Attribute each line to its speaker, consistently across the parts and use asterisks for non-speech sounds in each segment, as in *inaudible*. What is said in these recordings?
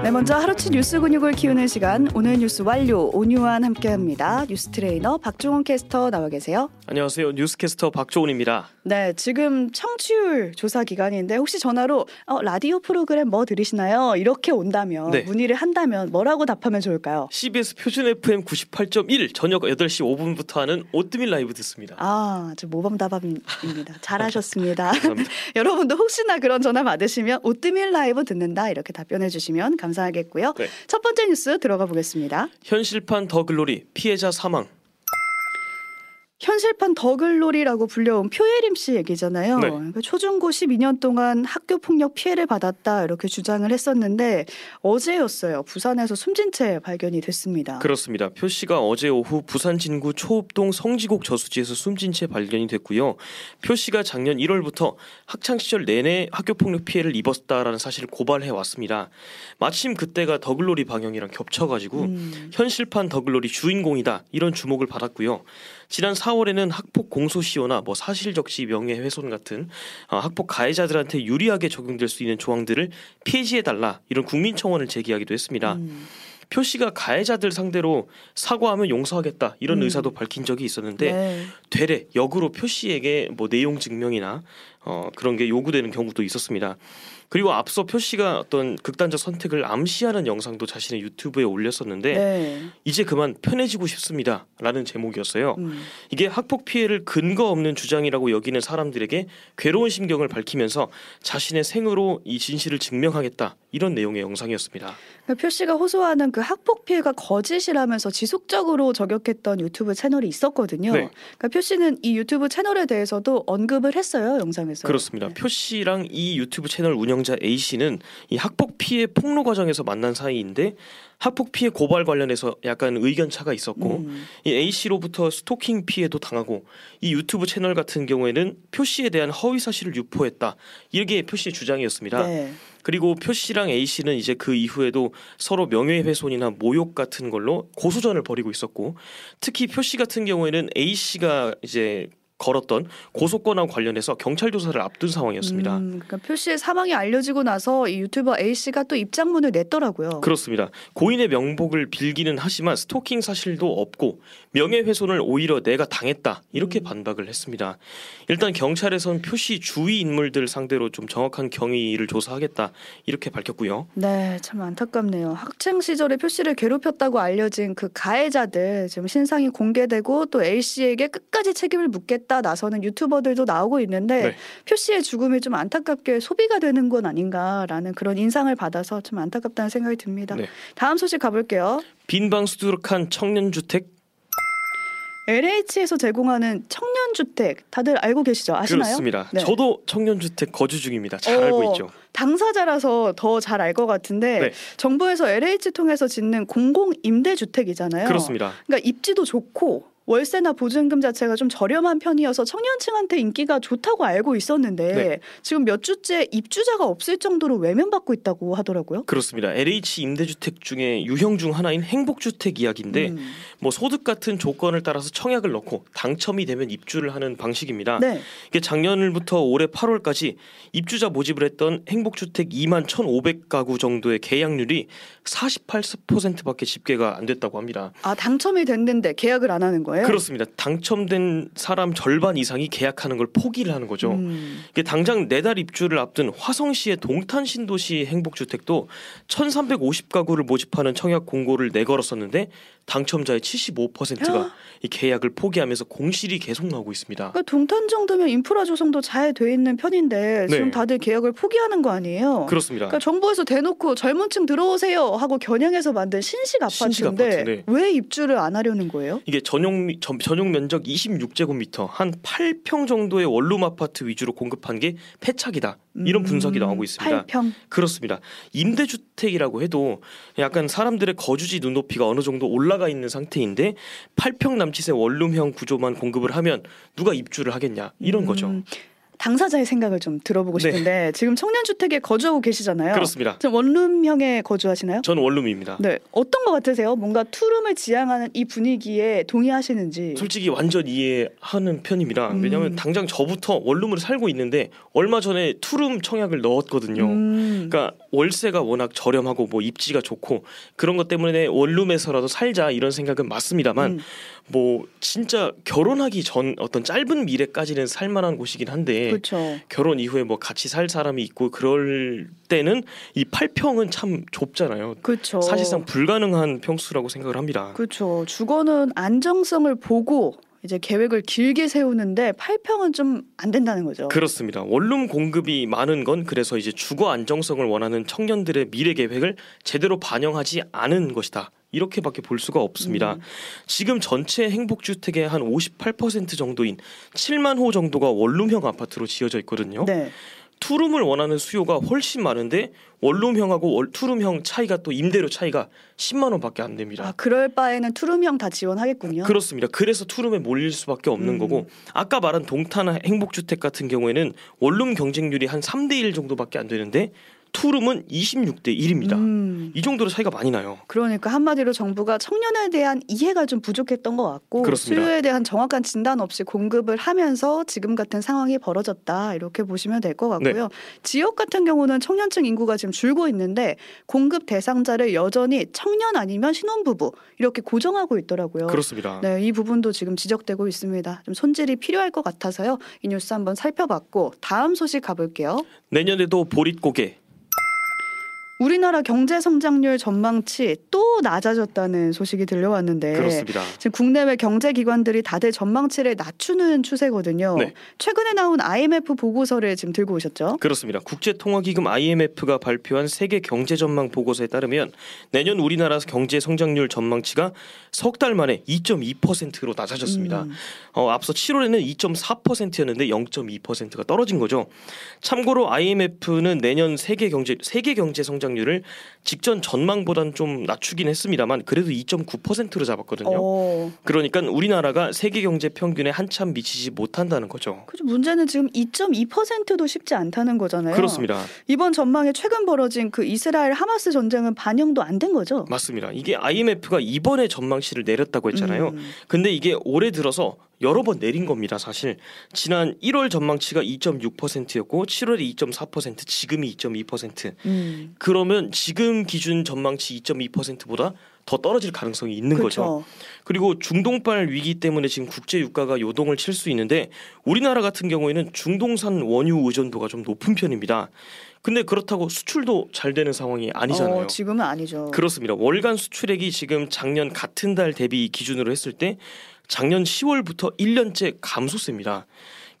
Speaker 1: 네, 먼저 하루치 뉴스 근육을 키우는 시간 오늘 뉴스 완료 오뉴완 함께합니다. 뉴스 트레이너 박조은 캐스터 나와 계세요.
Speaker 2: 안녕하세요. 뉴스 캐스터 박조은입니다.
Speaker 1: 네, 지금 청취율 조사 기간인데 혹시 전화로 어, 라디오 프로그램 뭐 들으시나요? 이렇게 온다면
Speaker 2: 네.
Speaker 1: 문의를 한다면 뭐라고 답하면 좋을까요?
Speaker 2: CBS 표준 FM 98.1 저녁 8시 5분부터 하는 오뜨밀 라이브 듣습니다.
Speaker 1: 아, 저 모범답안입니다. 잘하셨습니다. *laughs* 여러분도 혹시나 그런 전화 받으시면 오뜨밀 라이브 듣는다 이렇게 답변해 주시면 감사하겠고요.
Speaker 2: 네.
Speaker 1: 첫 번째 뉴스 들어가 보겠습니다.
Speaker 2: 현실판 더 글로리 피해자 사망.
Speaker 1: 현실판 더 글로리라고 불려온 표예림 씨 얘기잖아요.
Speaker 2: 네.
Speaker 1: 그러니까 초중고 12년 동안 학교 폭력 피해를 받았다 이렇게 주장을 했었는데 어제였어요. 부산에서 숨진 채 발견이 됐습니다.
Speaker 2: 그렇습니다. 표 씨가 어제 오후 부산 진구 초읍동 성지곡 저수지에서 숨진 채 발견이 됐고요. 표 씨가 작년 1월부터 학창 시절 내내 학교 폭력 피해를 입었다라는 사실을 고발해 왔습니다. 마침 그때가 더 글로리 방영이랑 겹쳐가지고
Speaker 1: 음,
Speaker 2: 현실판 더글로리 주인공이다 이런 주목을 받았고요. 지난 4월에는 학폭 공소시효나 뭐 사실적시 명예훼손 같은 어, 학폭 가해자들한테 유리하게 적용될 수 있는 조항들을 폐지해 달라 이런 국민 청원을 제기하기도 했습니다.
Speaker 1: 음,
Speaker 2: 표 씨가 가해자들 상대로 사과하면 용서하겠다 이런
Speaker 1: 음.
Speaker 2: 의사도 밝힌 적이 있었는데
Speaker 1: 네.
Speaker 2: 되레 역으로 표 씨에게 뭐 내용 증명이나 어, 그런 게 요구되는 경우도 있었습니다. 그리고 앞서 표 씨가 어떤 극단적 선택을 암시하는 영상도 자신의 유튜브에 올렸었는데
Speaker 1: 네.
Speaker 2: 이제 그만 편해지고 싶습니다라는 제목이었어요.
Speaker 1: 음,
Speaker 2: 이게 학폭 피해를 근거 없는 주장이라고 여기는 사람들에게 괴로운 심경을 밝히면서 자신의 생으로 이 진실을 증명하겠다 이런 내용의 영상이었습니다.
Speaker 1: 그러니까 표 씨가 호소하는 그 학폭 피해가 거짓이라면서 지속적으로 저격했던 유튜브 채널이 있었거든요.
Speaker 2: 네.
Speaker 1: 그러니까 표 씨는 이 유튜브 채널에 대해서도 언급을 했어요 영상에 서.
Speaker 2: 그렇습니다.
Speaker 1: 네.
Speaker 2: 표 씨랑 이 유튜브 채널 운영자 A 씨는 이 학폭 피해 폭로 과정에서 만난 사이인데 학폭 피해 고발 관련해서 약간 의견 차가 있었고
Speaker 1: 음,
Speaker 2: 이 A 씨로부터 스토킹 피해도 당하고 이 유튜브 채널 같은 경우에는 표 씨에 대한 허위 사실을 유포했다 이게 표 씨의 주장이었습니다.
Speaker 1: 네.
Speaker 2: 그리고 표 씨랑 A 씨는 이제 그 이후에도 서로 명예훼손이나 모욕 같은 걸로 고소전을 벌이고 있었고 특히 표 씨 같은 경우에는 A 씨가 이제 걸었던 고소건하고 관련해서 경찰 조사를 앞둔 상황이었습니다.
Speaker 1: 음, 그러니까 표 씨의 사망이 알려지고 나서 이 유튜버 A 씨가 또 입장문을 냈더라고요.
Speaker 2: 그렇습니다. 고인의 명복을 빌기는 하지만 스토킹 사실도 없고 명예훼손을 오히려 내가 당했다 이렇게
Speaker 1: 음.
Speaker 2: 반박을 했습니다. 일단 경찰에선 표시 주위 인물들 상대로 좀 정확한 경위를 조사하겠다 이렇게 밝혔고요.
Speaker 1: 네, 참 안타깝네요. 학창 시절에 표 씨를 괴롭혔다고 알려진 그 가해자들 지금 신상이 공개되고 또 A 씨에게 끝까지 책임을 묻겠다 나서는 유튜버들도 나오고 있는데
Speaker 2: 네.
Speaker 1: 표 씨의 죽음이 좀 안타깝게 소비가 되는 건 아닌가라는 그런 인상을 받아서 좀 안타깝다는 생각이 듭니다.
Speaker 2: 네.
Speaker 1: 다음 소식 가볼게요.
Speaker 2: 빈방 수두룩한 청년 주택
Speaker 1: LH에서 제공하는 청년 주택 다들 알고 계시죠? 아시나요?
Speaker 2: 그렇습니다.
Speaker 1: 네.
Speaker 2: 저도 청년 주택 거주 중입니다. 잘
Speaker 1: 어,
Speaker 2: 알고 있죠.
Speaker 1: 당사자라서 더 잘 알 것 같은데
Speaker 2: 네.
Speaker 1: 정부에서 LH 통해서 짓는 공공 임대 주택이잖아요.
Speaker 2: 그렇습니다.
Speaker 1: 그러니까 입지도 좋고 월세나 보증금 자체가 좀 저렴한 편이어서 청년층한테 인기가 좋다고 알고 있었는데
Speaker 2: 네.
Speaker 1: 지금 몇 주째 입주자가 없을 정도로 외면받고 있다고 하더라고요.
Speaker 2: 그렇습니다. LH 임대주택 중에 유형 중 하나인 행복주택 이야기인데
Speaker 1: 음.
Speaker 2: 뭐 소득 같은 조건을 따라서 청약을 넣고 당첨이 되면 입주를 하는 방식입니다.
Speaker 1: 네.
Speaker 2: 이게 작년부터 올해 8월까지 입주자 모집을 했던 행복주택 2만 1,500가구 정도의 계약률이 48%밖에 집계가 안 됐다고 합니다.
Speaker 1: 아 당첨이 됐는데 계약을 안 하는 거 예요?
Speaker 2: 그렇습니다. 당첨된 사람 절반 이상이 계약하는 걸 포기를 하는 거죠.
Speaker 1: 음.
Speaker 2: 이게 당장 내달 입주를 앞둔 화성시의 동탄 신도시 행복주택도 1,350가구를 모집하는 청약 공고를 내걸었었는데 당첨자의 75%가 이 계약을 포기하면서 공실이 계속 나오고 있습니다.
Speaker 1: 그러니까 동탄 정도면 인프라 조성도 잘 돼 있는 편인데 지금
Speaker 2: 네.
Speaker 1: 다들 계약을 포기하는 거 아니에요?
Speaker 2: 그렇습니다.
Speaker 1: 그러니까 정부에서 대놓고 젊은층 들어오세요 하고 겨냥해서 만든 신식
Speaker 2: 신식
Speaker 1: 아파트인데
Speaker 2: 아파트, 네.
Speaker 1: 왜 입주를 안 하려는 거예요?
Speaker 2: 이게 전용 미- 전, 전용 면적 26제곱미터 한 8평 정도의 원룸 아파트 위주로 공급한 게 패착이다. 이런 분석이 나오고 있습니다.
Speaker 1: 8평.
Speaker 2: 그렇습니다. 임대주택이라고 해도 약간 사람들의 거주지 눈높이가 어느 정도 올라가 있는 상태인데 8평 남짓의 원룸형 구조만 공급을 하면 누가 입주를 하겠냐 이런 거죠.
Speaker 1: 음, 당사자의 생각을 좀 들어보고
Speaker 2: 네.
Speaker 1: 싶은데 지금 청년 주택에 거주하고 계시잖아요.
Speaker 2: 그렇습니다.
Speaker 1: 지금 원룸형에 거주하시나요?
Speaker 2: 저는 원룸입니다.
Speaker 1: 네, 어떤 것 같으세요? 뭔가 투룸을 지향하는 이 분위기에 동의하시는지.
Speaker 2: 솔직히 완전 이해하는 편입니다.
Speaker 1: 음.
Speaker 2: 왜냐하면 당장 저부터 원룸으로 살고 있는데 얼마 전에 투룸 청약을 넣었거든요.
Speaker 1: 음,
Speaker 2: 그러니까 월세가 워낙 저렴하고 뭐 입지가 좋고 그런 것 때문에 원룸에서라도 살자 이런 생각은 맞습니다만
Speaker 1: 음.
Speaker 2: 뭐 진짜 결혼하기 전 어떤 짧은 미래까지는 살만한 곳이긴 한데
Speaker 1: 그렇죠.
Speaker 2: 결혼 이후에 뭐 같이 살 사람이 있고 그럴 때는 이 8평은 참 좁잖아요.
Speaker 1: 그렇죠.
Speaker 2: 사실상 불가능한 평수라고 생각을 합니다.
Speaker 1: 그렇죠. 주거는 안정성을 보고 이제 계획을 길게 세우는데 8평은 좀 안 된다는 거죠.
Speaker 2: 그렇습니다. 원룸 공급이 많은 건 그래서 이제 주거 안정성을 원하는 청년들의 미래 계획을 제대로 반영하지 않은 것이다. 이렇게밖에 볼 수가 없습니다.
Speaker 1: 음.
Speaker 2: 지금 전체 행복주택의 한 58% 정도인 7만 호 정도가 원룸형 아파트로 지어져 있거든요.
Speaker 1: 네.
Speaker 2: 투룸을 원하는 수요가 훨씬 많은데 원룸형하고 월- 투룸형 차이가 또 임대료 차이가 10만 원밖에 안 됩니다.
Speaker 1: 아, 그럴 바에는 투룸형 다 지원하겠군요.
Speaker 2: 그렇습니다. 그래서 투룸에 몰릴 수밖에 없는
Speaker 1: 음.
Speaker 2: 거고 아까 말한 동탄 행복주택 같은 경우에는 원룸 경쟁률이 한 3대 1 정도밖에 안 되는데 투룸은 26대 1입니다.
Speaker 1: 음.
Speaker 2: 이 정도로 차이가 많이 나요.
Speaker 1: 그러니까 한마디로 정부가 청년에 대한 이해가 좀 부족했던 것 같고
Speaker 2: 그렇습니다.
Speaker 1: 수요에 대한 정확한 진단 없이 공급을 하면서 지금 같은 상황이 벌어졌다 이렇게 보시면 될것
Speaker 2: 네.
Speaker 1: 같고요. 지역 같은 경우는 청년층 인구가 지금 줄고 있는데 공급 대상자를 여전히 청년 아니면 신혼부부 이렇게 고정하고 있더라고요.
Speaker 2: 그렇습니다.
Speaker 1: 네, 이 부분도 지금 지적되고 있습니다. 좀 손질이 필요할 것 같아서요. 이 뉴스 한번 살펴봤고 다음 소식 가볼게요.
Speaker 2: 내년에도 보릿고개
Speaker 1: 우리나라 경제 성장률 전망치 또 낮아졌다는 소식이 들려왔는데
Speaker 2: 그렇습니다.
Speaker 1: 지금 국내외 경제 기관들이 다들 전망치를 낮추는 추세거든요.
Speaker 2: 네.
Speaker 1: 최근에 나온 IMF 보고서를 지금 들고 오셨죠?
Speaker 2: 그렇습니다. 국제통화기금 IMF가 발표한 세계 경제 전망 보고서에 따르면 내년 우리나라 경제 성장률 전망치가 석 달 만에 2.2%로 낮아졌습니다.
Speaker 1: 음.
Speaker 2: 어, 앞서 7월에는 2.4%였는데 0.2%가 떨어진 거죠. 참고로 IMF는 내년 세계 경제 세계 경제 성장 률을 직전 전망보단 좀 낮추긴 했습니다만 그래도 2.9%로 잡았거든요.
Speaker 1: 어,
Speaker 2: 그러니까 우리나라가 세계 경제 평균에 한참 미치지 못한다는 거죠.
Speaker 1: 그죠. 문제는 지금 2.2%도 쉽지 않다는 거잖아요.
Speaker 2: 그렇습니다.
Speaker 1: 이번 전망에 최근 벌어진 그 이스라엘 하마스 전쟁은 반영도 안 된 거죠?
Speaker 2: 맞습니다. 이게 IMF가 이번에 전망치를 내렸다고 했잖아요.
Speaker 1: 음.
Speaker 2: 근데 이게 올해 들어서 여러 번 내린 겁니다. 사실 지난 1월 전망치가 2.6%였고 7월에 2.4%, 지금이 2.2%.
Speaker 1: 음.
Speaker 2: 그러면 지금 기준 전망치 2.2%보다 더 떨어질 가능성이 있는 거죠.
Speaker 1: 그렇죠.
Speaker 2: 그리고 중동발 위기 때문에 지금 국제 유가가 요동을 칠 수 있는데 우리나라 같은 경우에는 중동산 원유 의존도가 좀 높은 편입니다. 근데 그렇다고 수출도 잘 되는 상황이 아니잖아요.
Speaker 1: 어, 지금은 아니죠.
Speaker 2: 그렇습니다. 월간 수출액이 지금 작년 같은 달 대비 기준으로 했을 때 작년 10월부터 1년째 감소세입니다.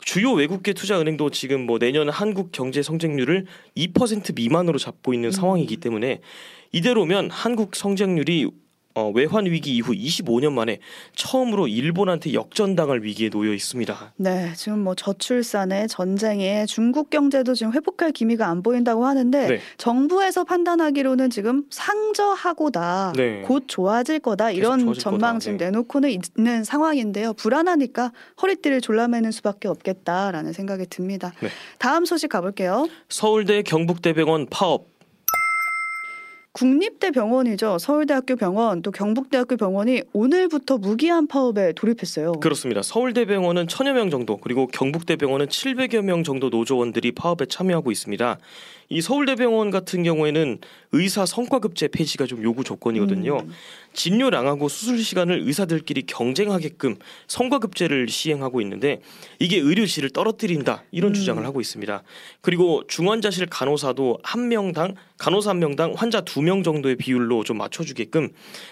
Speaker 2: 주요 외국계 투자 은행도 지금 뭐 내년 한국 경제 성장률을 2% 미만으로 잡고 있는 상황이기 때문에 이대로면 한국 성장률이 어, 외환 위기 이후 25년 만에 처음으로 일본한테 역전당할 위기에 놓여 있습니다.
Speaker 1: 네, 지금 뭐 저출산에 전쟁에 중국 경제도 지금 회복할 기미가 안 보인다고 하는데
Speaker 2: 네.
Speaker 1: 정부에서 판단하기로는 지금 상저하고다,
Speaker 2: 네.
Speaker 1: 곧 좋아질 거다 이런 전망
Speaker 2: 거다.
Speaker 1: 지금
Speaker 2: 네.
Speaker 1: 내놓고는 있는 상황인데요. 불안하니까 허리띠를 졸라매는 수밖에 없겠다라는 생각이 듭니다.
Speaker 2: 네.
Speaker 1: 다음 소식 가볼게요.
Speaker 2: 서울대 경북대병원 파업
Speaker 1: 국립대 병원이죠. 서울대학교 병원 또 경북대학교 병원이 오늘부터 무기한 파업에 돌입했어요.
Speaker 2: 그렇습니다. 서울대 병원은 천여 명 정도 그리고 경북대 병원은 700여 명 정도 노조원들이 파업에 참여하고 있습니다. 이 서울대 병원 같은 경우에는 의사 성과급제 폐지가 좀 요구 조건이거든요.
Speaker 1: 음.
Speaker 2: 진료량하고 수술 시간을 의사들끼리 경쟁하게끔 성과급제를 시행하고 있는데 이게 의료실을 떨어뜨린다 이런
Speaker 1: 음.
Speaker 2: 주장을 하고 있습니다. 그리고 중환자실 간호사도 한 명당 간호사 한 명당 환자 두 명 정도의 비율로 좀 맞춰주게끔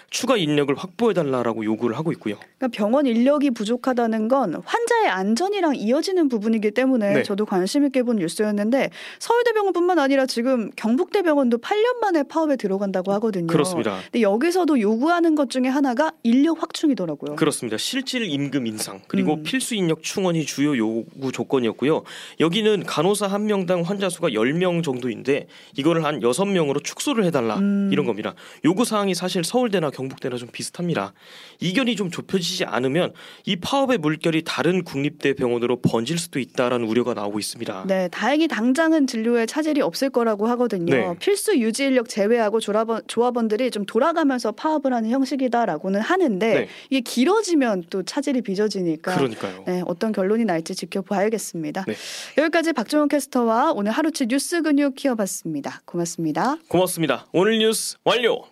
Speaker 2: 추가 인력을 확보해달라라고 요구를 하고 있고요.
Speaker 1: 그러니까 병원 인력이 부족하다는 건 환자의 안전이랑 이어지는 부분이기 때문에
Speaker 2: 네.
Speaker 1: 저도 관심 있게 본 뉴스였는데 서울대병원뿐만 아니라 지금 경북대병원도 8년 만에 파업에 들어간다고 하거든요.
Speaker 2: 그렇습니다.
Speaker 1: 근데 여기서도 요구하는 것 중에 하나가 인력 확충이더라고요.
Speaker 2: 그렇습니다. 실질 임금 인상 그리고
Speaker 1: 음.
Speaker 2: 필수 인력 충원이 주요 요구 조건이었고요. 여기는 간호사 한 명당 환자 수가 10명 정도인데 이거를 한 여섯 명으로 축소를 해달라
Speaker 1: 음.
Speaker 2: 이런 겁니다. 요구 사항이 사실 서울대나 경북대나 좀 비슷합니다. 이견이 좀 좁혀지지 않으면 이 파업의 물결이 다른 국립대 병원으로 번질 수도 있다라는 우려가 나오고 있습니다.
Speaker 1: 네, 다행히 당장은 진료에 차질이 없을 거라고 하거든요.
Speaker 2: 네.
Speaker 1: 필수 유지 인력 제외하고 조합원, 조합원들이 좀 돌아가면서 파업을 하는 형식이다라고는 하는데
Speaker 2: 네.
Speaker 1: 이게 길어지면 또 차질이 빚어지니까
Speaker 2: 그러니까요.
Speaker 1: 네, 어떤 결론이 날지 지켜봐야겠습니다.
Speaker 2: 네.
Speaker 1: 여기까지 박종원 캐스터와 오늘 하루치 뉴스 근육 키워봤습니다. 고맙습니다.
Speaker 2: 고맙습니다. 오늘 뉴스 완료.